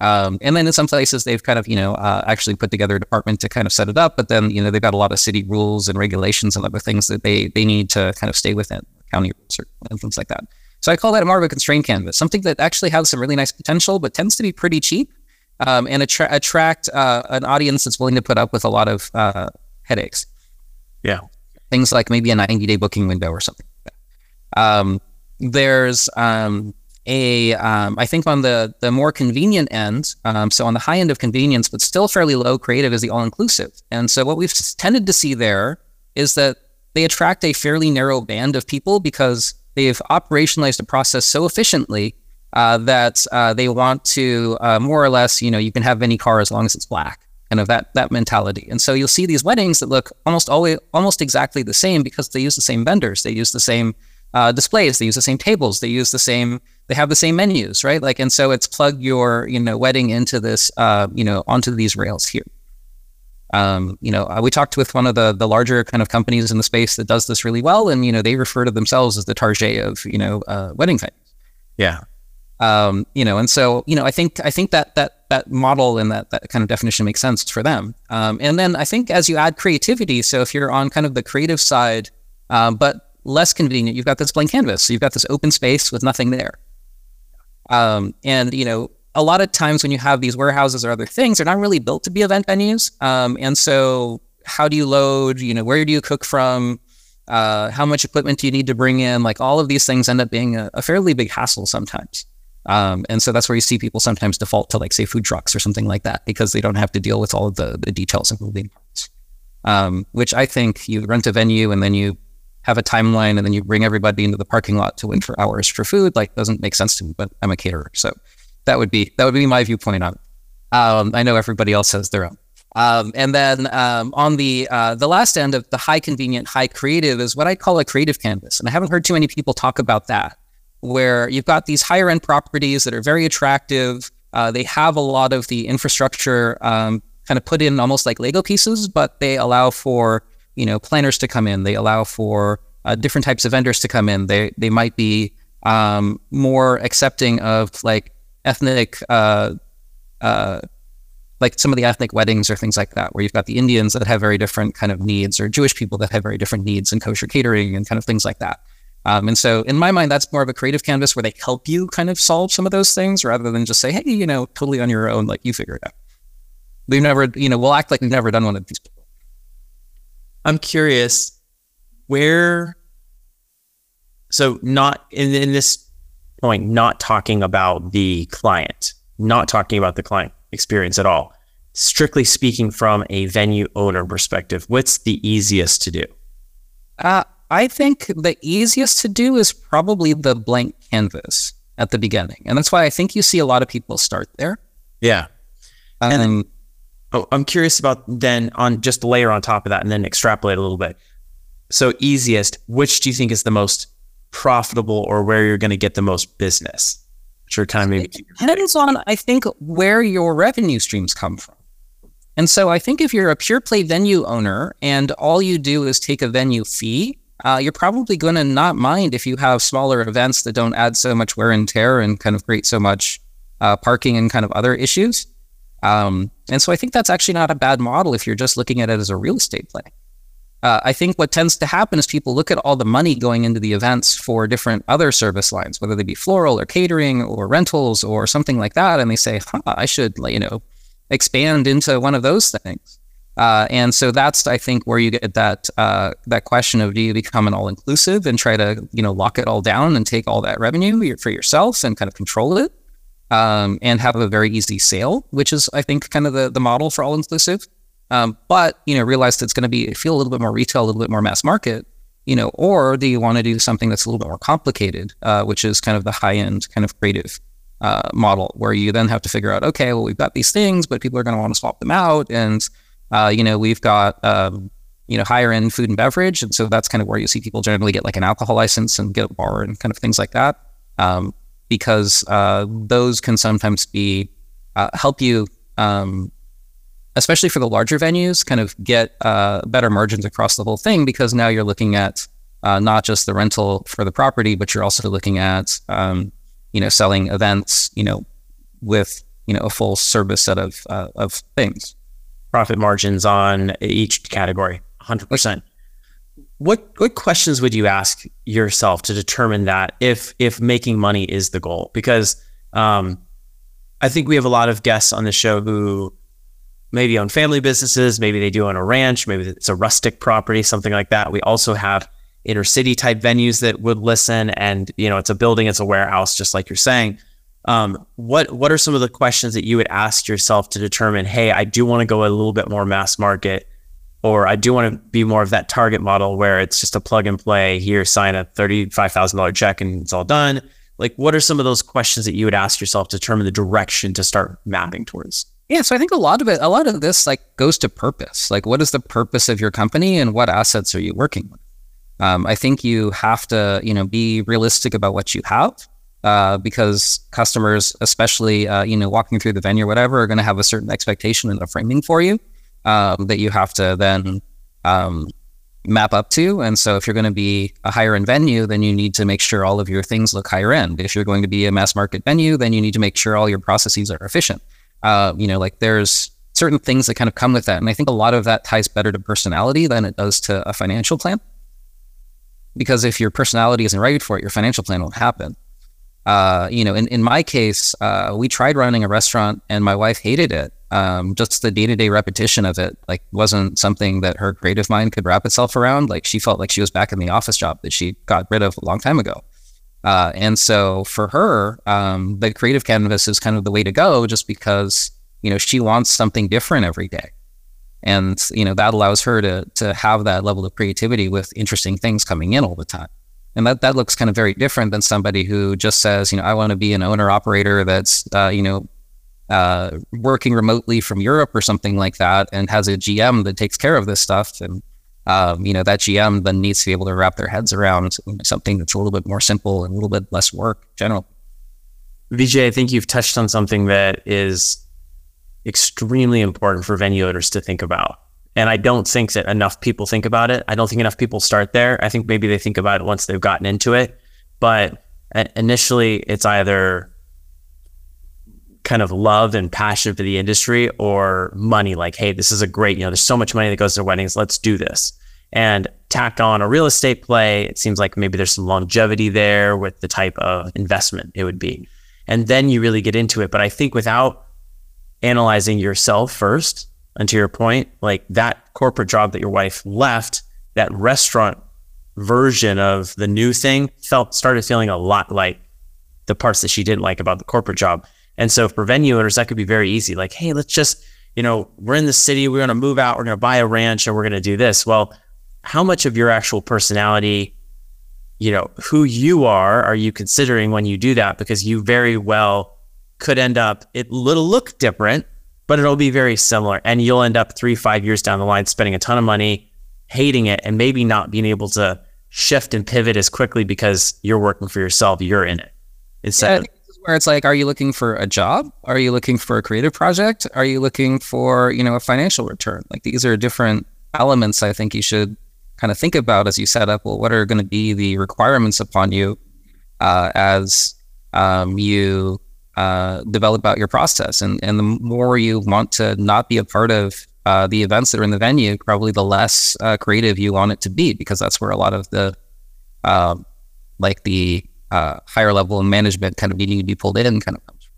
Um, and then in some places they've kind of you know uh, actually put together a department to kind of set it up, but then you know they've got a lot of city rules and regulations and other things that they they need to kind of stay within county rules or and things like that. So I call that more of a constrained canvas, something that actually has some really nice potential, but tends to be pretty cheap um, and attra- attract uh, an audience that's willing to put up with a lot of uh, headaches.
Yeah.
Things like maybe a 90 day booking window or something. um, there's um, a, um, I think on the, the more convenient end, um, so on the high end of convenience, but still fairly low, creative is the all inclusive. And so what we've tended to see there is that they attract a fairly narrow band of people because they've operationalized the process so efficiently uh, that uh, they want to uh, more or less, you know, you can have any car as long as it's black, kind of that that mentality. And so you'll see these weddings that look almost always almost exactly the same because they use the same vendors, they use the same uh, displays, they use the same tables, they use the same, they have the same menus, right? Like, and so it's plug your you know wedding into this, uh, you know, onto these rails here. Um, you know, uh, we talked with one of the the larger kind of companies in the space that does this really well, and you know, they refer to themselves as the Target of you know uh, wedding venues.
Yeah.
Um, you know, and so you know, I think I think that that that model and that that kind of definition makes sense for them. Um, and then I think as you add creativity, so if you're on kind of the creative side, um, but less convenient, you've got this blank canvas, so you've got this open space with nothing there. Um, and you know, a lot of times when you have these warehouses or other things, they're not really built to be event venues. Um, and so, how do you load? You know, where do you cook from? Uh, how much equipment do you need to bring in? Like all of these things end up being a, a fairly big hassle sometimes. Um, and so that's where you see people sometimes default to like say food trucks or something like that because they don't have to deal with all of the, the details of moving parts. Um, which I think you rent a venue and then you have a timeline and then you bring everybody into the parking lot to wait for hours for food. Like doesn't make sense to me, but I'm a caterer, so that would be that would be my viewpoint on it. Um, I know everybody else has their own. Um, and then um, on the uh, the last end of the high convenient, high creative is what I call a creative canvas, and I haven't heard too many people talk about that where you've got these higher end properties that are very attractive. Uh, they have a lot of the infrastructure um, kind of put in almost like Lego pieces, but they allow for you know planners to come in. They allow for uh, different types of vendors to come in. They they might be um, more accepting of like ethnic. Uh, uh like some of the ethnic weddings or things like that, where you've got the Indians that have very different kind of needs, or Jewish people that have very different needs, and kosher catering and kind of things like that. Um, and so, in my mind, that's more of a creative canvas where they help you kind of solve some of those things rather than just say, hey, you know, totally on your own, like you figure it out. We've never, you know, we'll act like we've never done one of these.
I'm curious where, so not in, in this point, not talking about the client, not talking about the client experience at all. Strictly speaking, from a venue owner perspective, what's the easiest to do?
Uh, I think the easiest to do is probably the blank canvas at the beginning. And that's why I think you see a lot of people start there.
Yeah.
Um,
and then, oh, I'm curious about then on just layer on top of that and then extrapolate a little bit. So easiest, which do you think is the most profitable or where you're going to get the most business? Sure, kind of maybe.
It depends on, I think, where your revenue streams come from. And so I think if you're a pure play venue owner and all you do is take a venue fee, uh, you're probably going to not mind if you have smaller events that don't add so much wear and tear and kind of create so much uh, parking and kind of other issues. Um, and so I think that's actually not a bad model if you're just looking at it as a real estate play. Uh, I think what tends to happen is people look at all the money going into the events for different other service lines, whether they be floral or catering or rentals or something like that, and they say, huh, I should, you know, expand into one of those things. Uh, and so that's, I think, where you get that uh, that question of do you become an all inclusive and try to you know lock it all down and take all that revenue for yourself and kind of control it um, and have a very easy sale, which is I think kind of the the model for all inclusive. Um, but you know realize that it's going to be feel a little bit more retail, a little bit more mass market. You know, or do you want to do something that's a little bit more complicated, uh, which is kind of the high end kind of creative uh, model, where you then have to figure out, okay, well we've got these things, but people are going to want to swap them out and uh, you know, we've got um, you know higher end food and beverage, and so that's kind of where you see people generally get like an alcohol license and get a bar and kind of things like that, um, because uh, those can sometimes be uh, help you um, especially for the larger venues, kind of get uh, better margins across the whole thing because now you're looking at uh, not just the rental for the property, but you're also looking at um, you know selling events, you know, with you know a full service set of uh, of things.
Profit margins on each category, hundred percent. What what questions would you ask yourself to determine that if if making money is the goal? Because um, I think we have a lot of guests on the show who maybe own family businesses, maybe they do own a ranch, maybe it's a rustic property, something like that. We also have inner city type venues that would listen, and you know, it's a building, it's a warehouse, just like you're saying. Um, what what are some of the questions that you would ask yourself to determine, hey, I do want to go a little bit more mass market, or I do want to be more of that target model where it's just a plug and play. Here, sign a thirty five thousand dollar check, and it's all done. Like, what are some of those questions that you would ask yourself to determine the direction to start mapping towards?
Yeah, so I think a lot of it, a lot of this, like goes to purpose. Like, what is the purpose of your company, and what assets are you working with? Um, I think you have to, you know, be realistic about what you have, uh, because customers, especially, uh, you know, walking through the venue or whatever, are going to have a certain expectation and a framing for you um, that you have to then um, map up to. And so, if you're going to be a higher end venue, then you need to make sure all of your things look higher end. If you're going to be a mass market venue, then you need to make sure all your processes are efficient. Uh, you know, like there's certain things that kind of come with that. And I think a lot of that ties better to personality than it does to a financial plan. Because if your personality isn't right for it, your financial plan won't happen. Uh, you know, in, in my case, uh, we tried running a restaurant and my wife hated it. Um, just the day to day repetition of it, like, wasn't something that her creative mind could wrap itself around. Like, she felt like she was back in the office job that she got rid of a long time ago. Uh, and so for her, um, the creative canvas is kind of the way to go, just because you know she wants something different every day, and you know that allows her to to have that level of creativity with interesting things coming in all the time. And that that looks kind of very different than somebody who just says, you know, I want to be an owner operator that's uh, you know uh, working remotely from Europe or something like that, and has a GM that takes care of this stuff and um, you know, that GM then needs to be able to wrap their heads around something that's a little bit more simple and a little bit less work generally.
Vijay, I think you've touched on something that is extremely important for venue owners to think about. And I don't think that enough people think about it. I don't think enough people start there. I think maybe they think about it once they've gotten into it. But initially, it's either kind of love and passion for the industry or money like hey this is a great you know there's so much money that goes to weddings let's do this. And tack on a real estate play it seems like maybe there's some longevity there with the type of investment it would be. And then you really get into it. But i think without analyzing yourself first and to your point like that corporate job that your wife left that restaurant version of the new thing felt started feeling a lot like the parts that she didn't like about the corporate job and so for venue owners, that could be very easy. Like, hey, let's just, you know, we're in the city, we're going to move out, we're going to buy a ranch, and we're going to do this. Well, how much of your actual personality, you know, who you are, are you considering when you do that? Because you very well could end up, it will look different, but it'll be very similar. And you'll end up three, five years down the line spending a ton of money, hating it, and maybe not being able to shift and pivot as quickly because you're working for yourself, you're in it.
Instead, yeah, where it's like, are you looking for a job? Are you looking for a creative project? Are you looking for, you know, a financial return? Like these are different elements I think you should kind of think about as you set up, well, what are going to be the requirements upon you uh, as um, you uh, develop out your process? And, and the more you want to not be a part of uh, the events that are in the venue, probably the less uh, creative you want it to be, because that's where a lot of the, um, like the uh, higher level of management kind of needing to be pulled in kind of comes.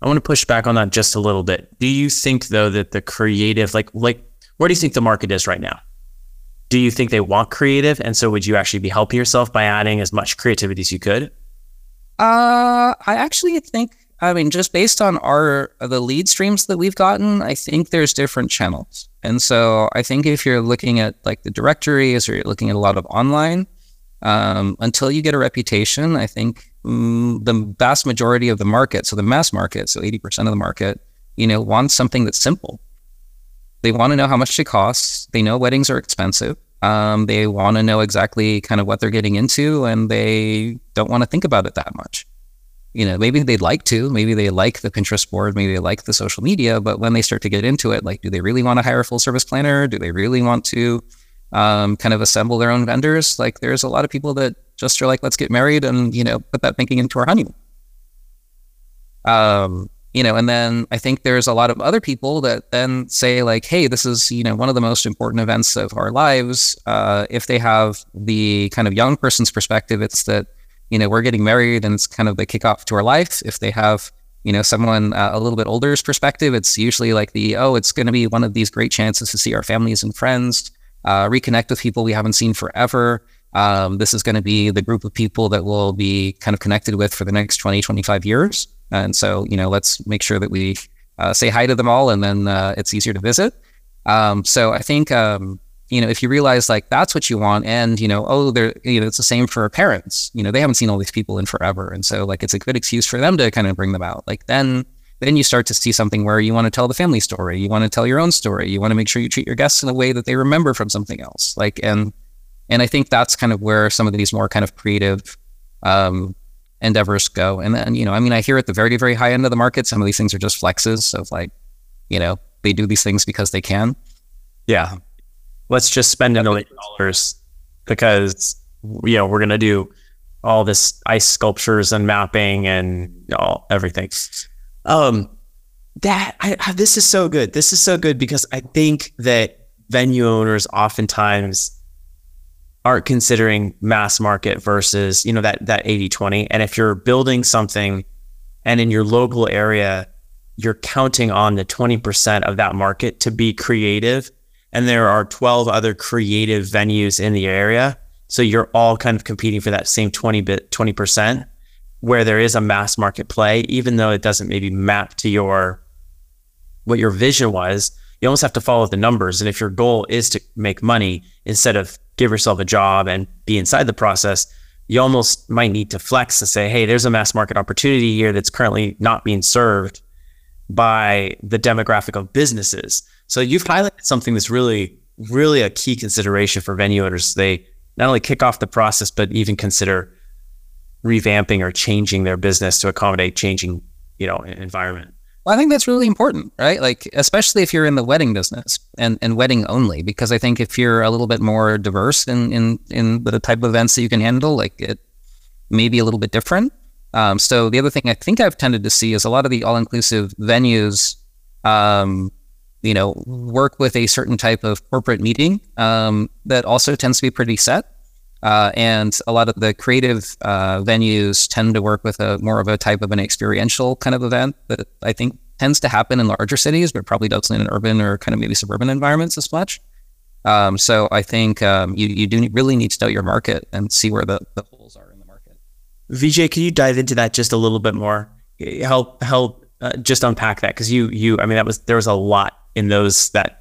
I want to push back on that just a little bit. Do you think though that the creative, like like where do you think the market is right now? Do you think they want creative, and so would you actually be helping yourself by adding as much creativity as you could?
Uh, I actually think. I mean, just based on our the lead streams that we've gotten, I think there's different channels, and so I think if you're looking at like the directories or you're looking at a lot of online, um, until you get a reputation, I think mm, the vast majority of the market, so the mass market, so 80% of the market, you know, wants something that's simple. They want to know how much it costs. They know weddings are expensive. Um, they want to know exactly kind of what they're getting into, and they don't want to think about it that much. you know, maybe they'd like to, maybe they like the Pinterest board, maybe they like the social media, but when they start to get into it, like, do they really want to hire a full service planner? Do they really want to um, kind of assemble their own vendors? Like, there's a lot of people that just are like, let's get married and, you know, put that thinking into our honeymoon. Um, you know, and then I think there's a lot of other people that then say like, hey, this is, you know, one of the most important events of our lives. Uh, if they have the kind of young person's perspective, it's that, you know, we're getting married and it's kind of the kickoff to our life. If they have, you know, someone uh, a little bit older's perspective, it's usually like the, oh, it's going to be one of these great chances to see our families and friends, uh, reconnect with people we haven't seen forever. Um, this is going to be the group of people that we'll be kind of connected with for the next 20, 25 years. And so, you know, let's make sure that we uh, say hi to them all and then uh, it's easier to visit. Um, so I think, um, you know, if you realize like that's what you want and, you know, oh, they're, you know, it's the same for parents, you know, they haven't seen all these people in forever. And so like, it's a good excuse for them to kind of bring them out. Like then, then you start to see something where you want to tell the family story. You want to tell your own story. You want to make sure you treat your guests in a way that they remember from something else. Like, and, and I think that's kind of where some of these more kind of creative, um, endeavors go. And then, you know, I mean, I hear at the very, very high end of the market, some of these things are just flexes of like, you know, they do these things because they can.
Yeah let's just spend a million dollars because you know we're gonna do all this ice sculptures and mapping and all everything. Um, that I, this is so good. This is so good because I think that venue owners oftentimes aren't considering mass market versus you know that that 80 20 and if you're building something and in your local area you're counting on the 20% of that market to be creative and there are 12 other creative venues in the area. So you're all kind of competing for that same 20 bit 20% where there is a mass market play, even though it doesn't maybe map to your what your vision was, you almost have to follow the numbers. And if your goal is to make money instead of give yourself a job and be inside the process, you almost might need to flex and say, hey, there's a mass market opportunity here that's currently not being served by the demographic of businesses. So you've highlighted something that's really, really a key consideration for venue owners. They not only kick off the process, but even consider revamping or changing their business to accommodate changing, you know, environment.
Well, I think that's really important, right? Like, especially if you're in the wedding business and, and wedding only, because I think if you're a little bit more diverse in, in, in the type of events that you can handle, like it may be a little bit different. Um, so the other thing I think I've tended to see is a lot of the all-inclusive venues um, you know, work with a certain type of corporate meeting um, that also tends to be pretty set. Uh, and a lot of the creative uh, venues tend to work with a more of a type of an experiential kind of event that I think tends to happen in larger cities, but probably doesn't in urban or kind of maybe suburban environments as much. Um, so I think um, you you do really need to know your market and see where the, the holes are in the market.
Vijay, can you dive into that just a little bit more? Help help uh, just unpack that because you you I mean that was there was a lot in those that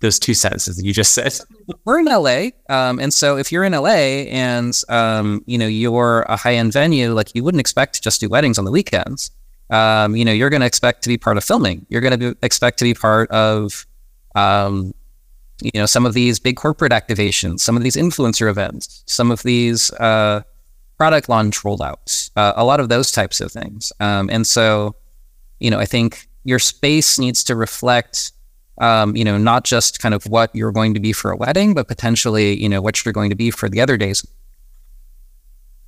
those two sentences that you just said. *laughs*
We're in LA, um, and so if you're in LA and um, you know you're a high end venue, like you wouldn't expect to just do weddings on the weekends. Um, you know, you're going to expect to be part of filming. You're going to expect to be part of, um, you know, some of these big corporate activations, some of these influencer events, some of these uh, product launch rollouts, uh, a lot of those types of things. Um, and so, you know, I think your space needs to reflect um, you know, not just kind of what you're going to be for a wedding, but potentially, you know, what you're going to be for the other days.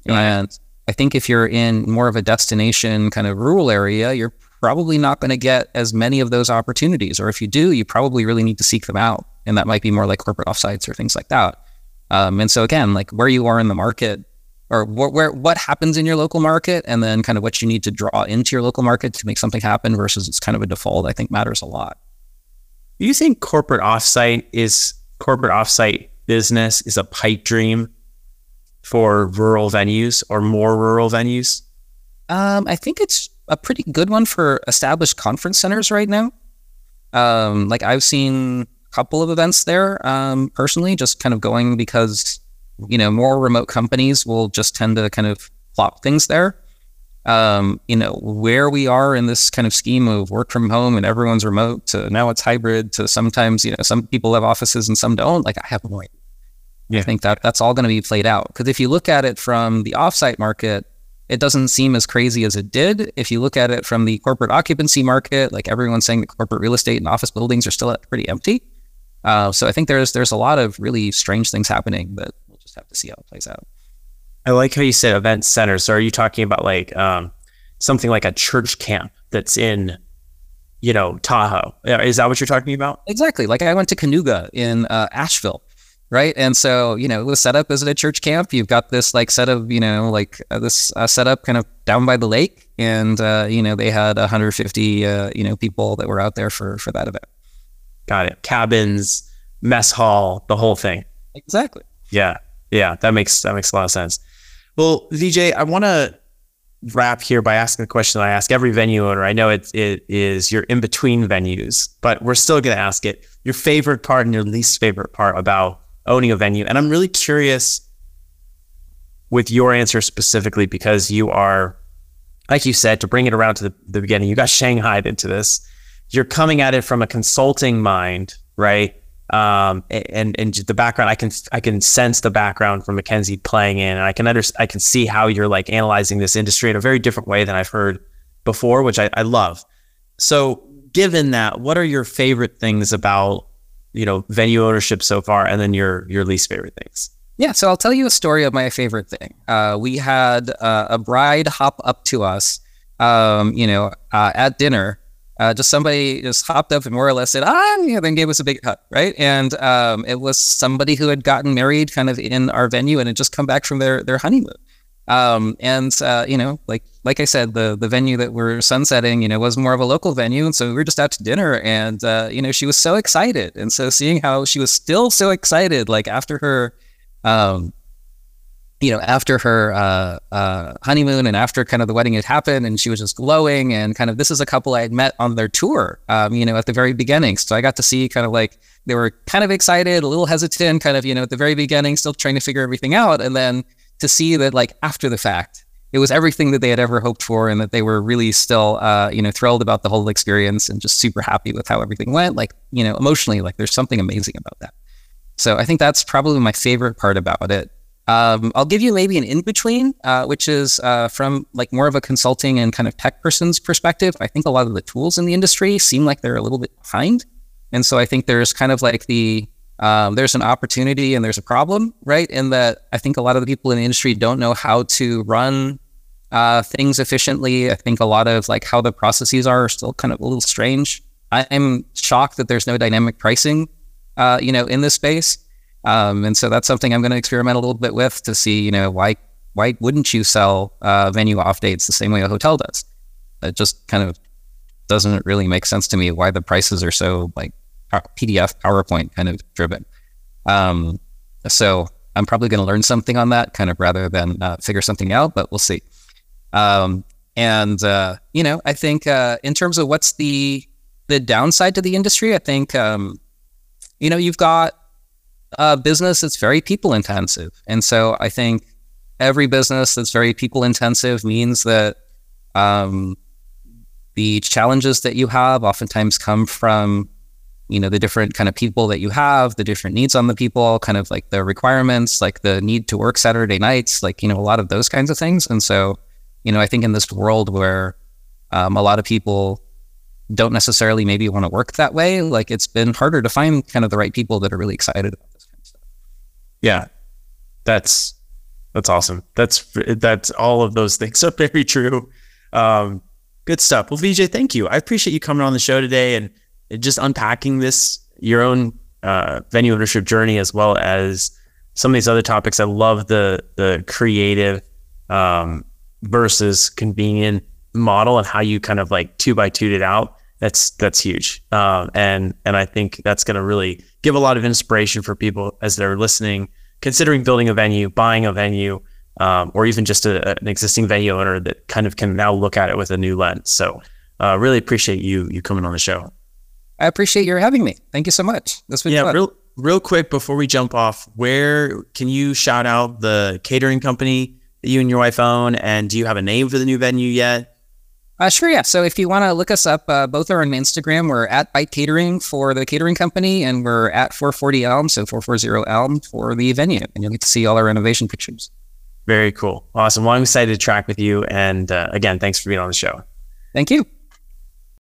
And I think if you're in more of a destination kind of rural area, you're probably not going to get as many of those opportunities. Or if you do, you probably really need to seek them out. And that might be more like corporate offsites or things like that. Um, and so again, like where you are in the market or wh- where what happens in your local market and then kind of what you need to draw into your local market to make something happen versus it's kind of a default, I think matters a lot.
Do you think corporate offsite is corporate offsite business is a pipe dream for rural venues or more rural venues?
Um, I think it's a pretty good one for established conference centers right now. Um, like I've seen a couple of events there um, personally, just kind of going because you know, more remote companies will just tend to kind of plop things there. Um, you know, where we are in this kind of scheme of work from home and everyone's remote to now it's hybrid to sometimes, you know, some people have offices and some don't. Like I have no idea. Yeah. I think that that's all going to be played out. Because if you look at it from the offsite market, it doesn't seem as crazy as it did. If you look at it from the corporate occupancy market, like everyone's saying, that corporate real estate and office buildings are still pretty empty. Uh, so I think there's there's a lot of really strange things happening, but we'll just have to see how it plays out.
I like how you said event centers. So are you talking about like um, something like a church camp that's in, you know, Tahoe? Is that what you're talking about?
Exactly. Like I went to Kanuga in uh, Asheville, right? And so you know, it was set up as a church camp. You've got this like set of you know like uh, this uh, setup kind of down by the lake, and uh, you know they had 150 uh, you know people that were out there for for that event.
Got it. Cabins, mess hall, the whole thing.
Exactly.
Yeah. Yeah. That makes that makes a lot of sense. Well, Vijay, I want to wrap here by asking the question that I ask every venue owner. I know it, it is your in between venues, but we're still going to ask it your favorite part and your least favorite part about owning a venue. And I'm really curious with your answer specifically because you are, like you said, to bring it around to the, the beginning, you got shanghaied into this. You're coming at it from a consulting mind, right? Um, and and the background I can I can sense the background from McKinsey playing in, and I can under, I can see how you're like analyzing this industry in a very different way than I've heard before, which I, I love. So, given that, what are your favorite things about you know venue ownership so far, and then your your least favorite things?
Yeah, so I'll tell you a story of my favorite thing. Uh, we had uh, a bride hop up to us, um, you know, uh, at dinner uh, just somebody just hopped up and more or less said, ah, yeah, then gave us a big hug, right? And um, it was somebody who had gotten married kind of in our venue and had just come back from their their honeymoon. Um, and uh, you know, like like I said, the the venue that we're sunsetting, you know, was more of a local venue, and so we were just out to dinner, and uh, you know, she was so excited, and so seeing how she was still so excited, like after her, um, you know, after her uh, uh, honeymoon and after kind of the wedding had happened, and she was just glowing. And kind of this is a couple I had met on their tour, um, you know, at the very beginning. So I got to see kind of like they were kind of excited, a little hesitant, kind of, you know, at the very beginning, still trying to figure everything out. And then to see that, like, after the fact, it was everything that they had ever hoped for, and that they were really still, uh, you know, thrilled about the whole experience and just super happy with how everything went. Like, you know, emotionally, like, there's something amazing about that. So I think that's probably my favorite part about it. Um, I'll give you maybe an in between, uh, which is uh, from like more of a consulting and kind of tech person's perspective. I think a lot of the tools in the industry seem like they're a little bit behind, and so I think there's kind of like the um, there's an opportunity and there's a problem, right? In that I think a lot of the people in the industry don't know how to run uh, things efficiently. I think a lot of like how the processes are, are still kind of a little strange. I'm shocked that there's no dynamic pricing, uh, you know, in this space. Um, and so that's something I'm going to experiment a little bit with to see, you know, why why wouldn't you sell uh, venue off dates the same way a hotel does? It just kind of doesn't really make sense to me why the prices are so like PDF PowerPoint kind of driven. Um, so I'm probably going to learn something on that kind of rather than uh, figure something out, but we'll see. Um, and uh, you know, I think uh, in terms of what's the the downside to the industry, I think um, you know you've got a business that's very people intensive. And so I think every business that's very people intensive means that um, the challenges that you have oftentimes come from you know the different kind of people that you have the different needs on the people kind of like the requirements like the need to work saturday nights like you know a lot of those kinds of things and so you know i think in this world where um, a lot of people don't necessarily maybe want to work that way like it's been harder to find kind of the right people that are really excited about this kind of stuff.
yeah, that's that's awesome. That's that's all of those things are very true. Um, good stuff. Well, Vijay, thank you. I appreciate you coming on the show today and just unpacking this your own uh, venue ownership journey as well as some of these other topics. I love the the creative um, versus convenient model and how you kind of like two by two it out. That's that's huge, um, and and I think that's going to really give a lot of inspiration for people as they're listening, considering building a venue, buying a venue, um, or even just a, an existing venue owner that kind of can now look at it with a new lens. So, uh, really appreciate you you coming on the show.
I appreciate your having me. Thank you so much. This was
yeah,
fun.
real real quick before we jump off, where can you shout out the catering company that you and your wife own, and do you have a name for the new venue yet?
Uh, sure, yeah. So if you want to look us up, uh, both are on Instagram. We're at Bite Catering for the catering company, and we're at 440 Elm, so 440 Elm for the venue. And you'll get to see all our renovation pictures.
Very cool. Awesome. Well, I'm excited to track with you. And uh, again, thanks for being on the show.
Thank you.